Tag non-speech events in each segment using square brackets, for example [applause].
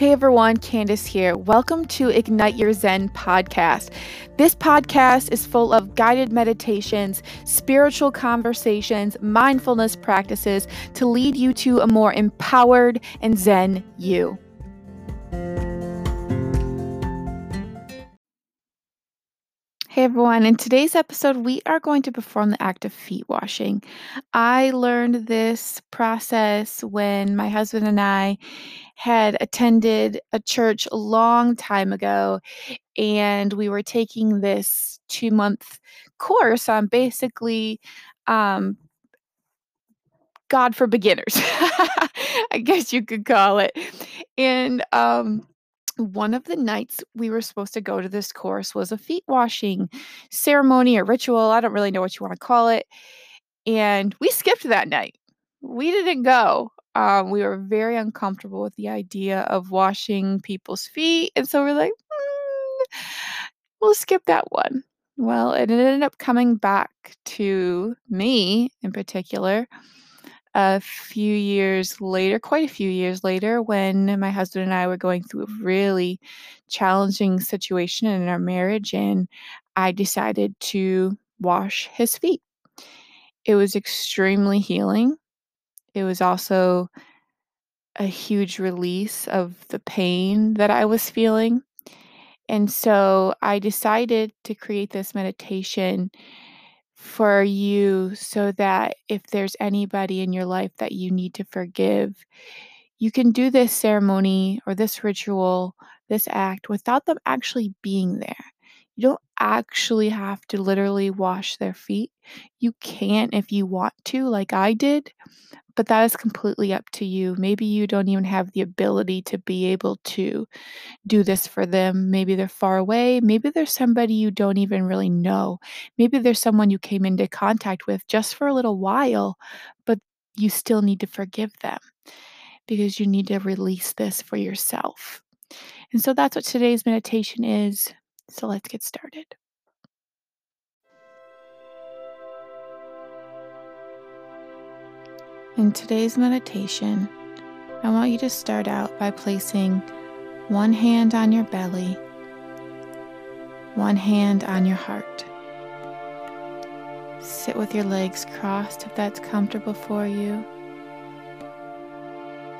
Hey everyone, Candace here. Welcome to Ignite Your Zen podcast. This podcast is full of guided meditations, spiritual conversations, mindfulness practices to lead you to a more empowered and Zen you. Hey everyone, in today's episode, we are going to perform the act of feet washing. I learned this process when my husband and I had attended a church a long time ago, and we were taking this two month course on basically um, God for beginners, [laughs] I guess you could call it. And um, one of the nights we were supposed to go to this course was a feet washing ceremony or ritual. I don't really know what you want to call it. And we skipped that night. We didn't go. Um, we were very uncomfortable with the idea of washing people's feet. And so we're like, mm, we'll skip that one. Well, it ended up coming back to me in particular a few years later, quite a few years later, when my husband and I were going through a mm-hmm. really challenging situation in our marriage, and I decided to wash his feet. It was extremely healing. It was also a huge release of the pain that I was feeling. And so I decided to create this meditation for you so that if there's anybody in your life that you need to forgive, you can do this ceremony or this ritual, this act without them actually being there. You don't actually have to literally wash their feet. You can if you want to, like I did, but that is completely up to you. Maybe you don't even have the ability to be able to do this for them. Maybe they're far away. Maybe there's somebody you don't even really know. Maybe there's someone you came into contact with just for a little while, but you still need to forgive them because you need to release this for yourself. And so that's what today's meditation is. So let's get started. In today's meditation, I want you to start out by placing one hand on your belly, one hand on your heart. Sit with your legs crossed if that's comfortable for you.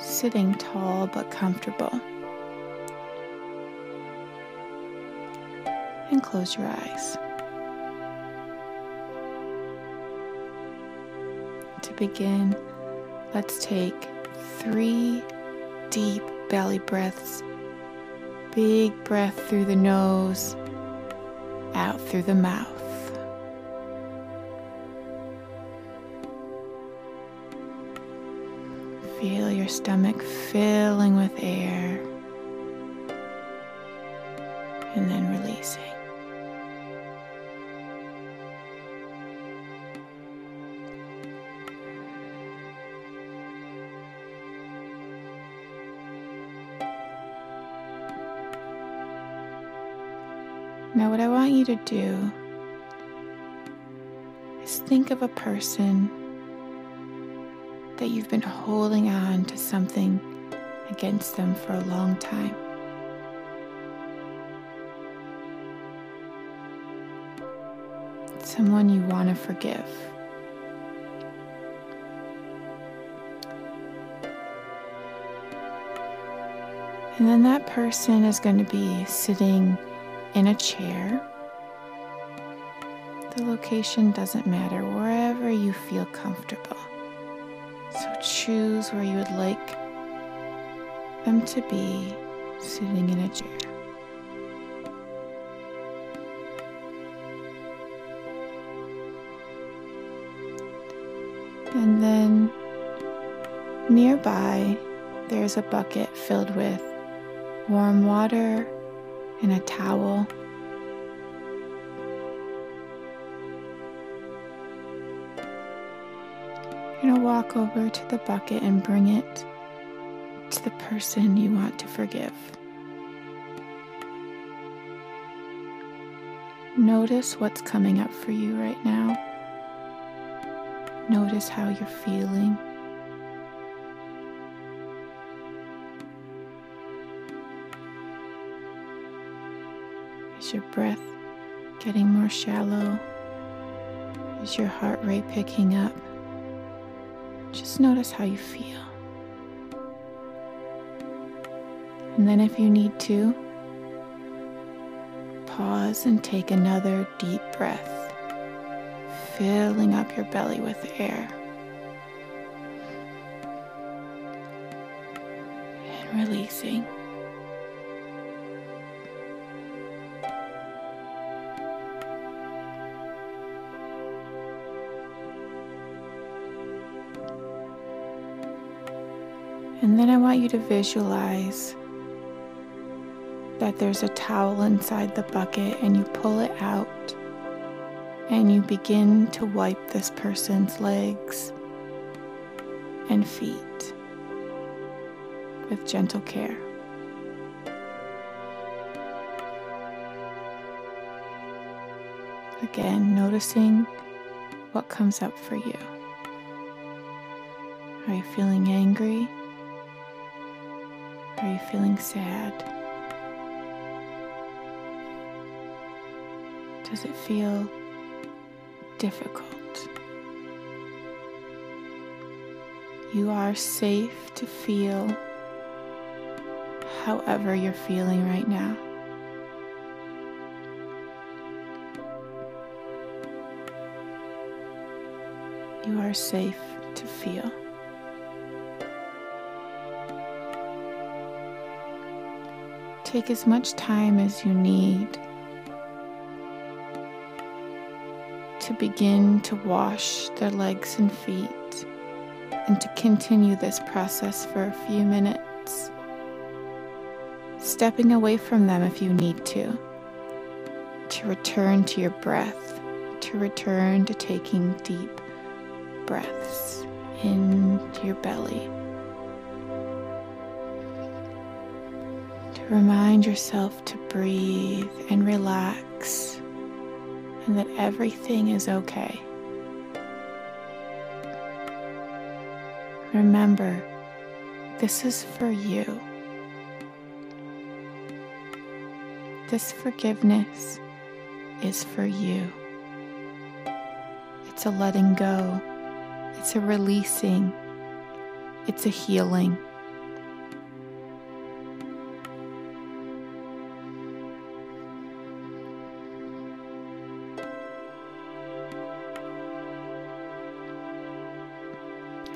Sitting tall but comfortable. And close your eyes. To begin, let's take three deep belly breaths Big breath through the nose, out through the mouth. Feel your stomach filling with air Now, what I want you to do is think of a person that you've been holding on to something against them for a long time. Someone you want to forgive. And then that person is going to be sitting in a chair. The location doesn't matter, wherever you feel comfortable. So choose where you would like them to be sitting in a chair. And then nearby, there's a bucket filled with warm water and a towel. You're going to walk over to the bucket and bring it to the person you want to forgive. Notice what's coming up for you right now. Notice how you're feeling. Your breath getting more shallow? Is your heart rate picking up? Just notice how you feel. And then, if you need to, pause and take another deep breath, filling up your belly with air. And releasing. And then I want you to visualize that there's a towel inside the bucket and you pull it out and you begin to wipe this person's legs and feet with gentle care. Again, noticing what comes up for you. Are you feeling angry? Are you feeling sad? Does it feel difficult? You are safe to feel however you're feeling right now. You are safe to feel. Take as much time as you need to begin to wash their legs and feet and to continue this process for a few minutes, stepping away from them if you need to, to return to your breath, to return to taking deep breaths into your belly. Remind yourself to breathe and relax, and that everything is okay. Remember, this is for you. This forgiveness is for you. It's a letting go, it's a releasing, it's a healing.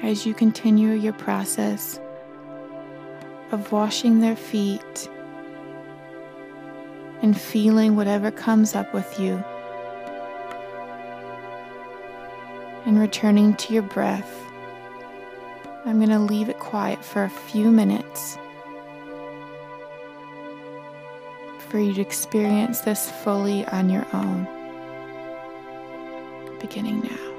As you continue your process of washing their feet and feeling whatever comes up with you and returning to your breath. I'm going to leave it quiet for a few minutes for you to experience this fully on your own, beginning now.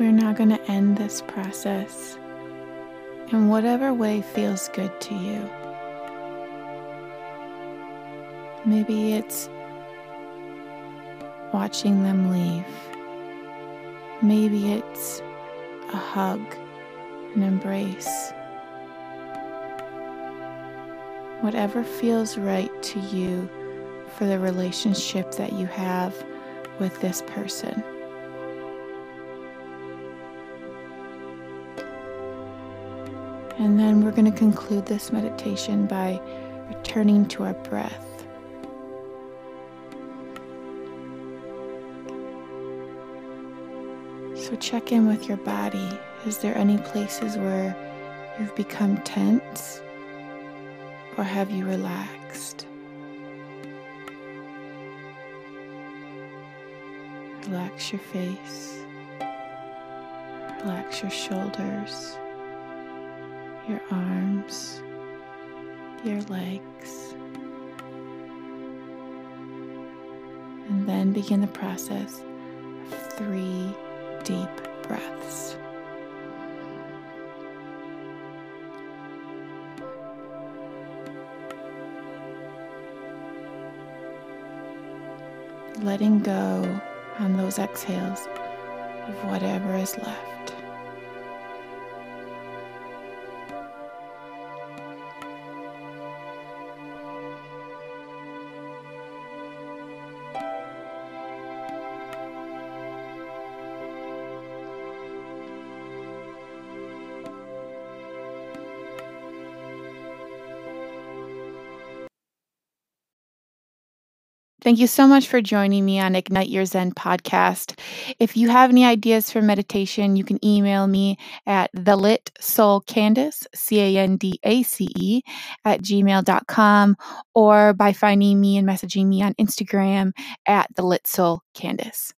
We're now going to end this process in whatever way feels good to you. Maybe it's watching them leave. Maybe it's a hug, an embrace. Whatever feels right to you for the relationship that you have with this person. And then we're going to conclude this meditation by returning to our breath. So check in with your body. Is there any places where you've become tense or have you relaxed? Relax your face. Relax your shoulders, your arms, your legs. And then begin the process of three deep breaths. Letting go on those exhales of whatever is left. Thank you so much for joining me on Ignite Your Zen podcast. If you have any ideas for meditation, you can email me at the Candace, C A N D A C E, at gmail.com or by finding me and messaging me on Instagram at the lit soul Candace.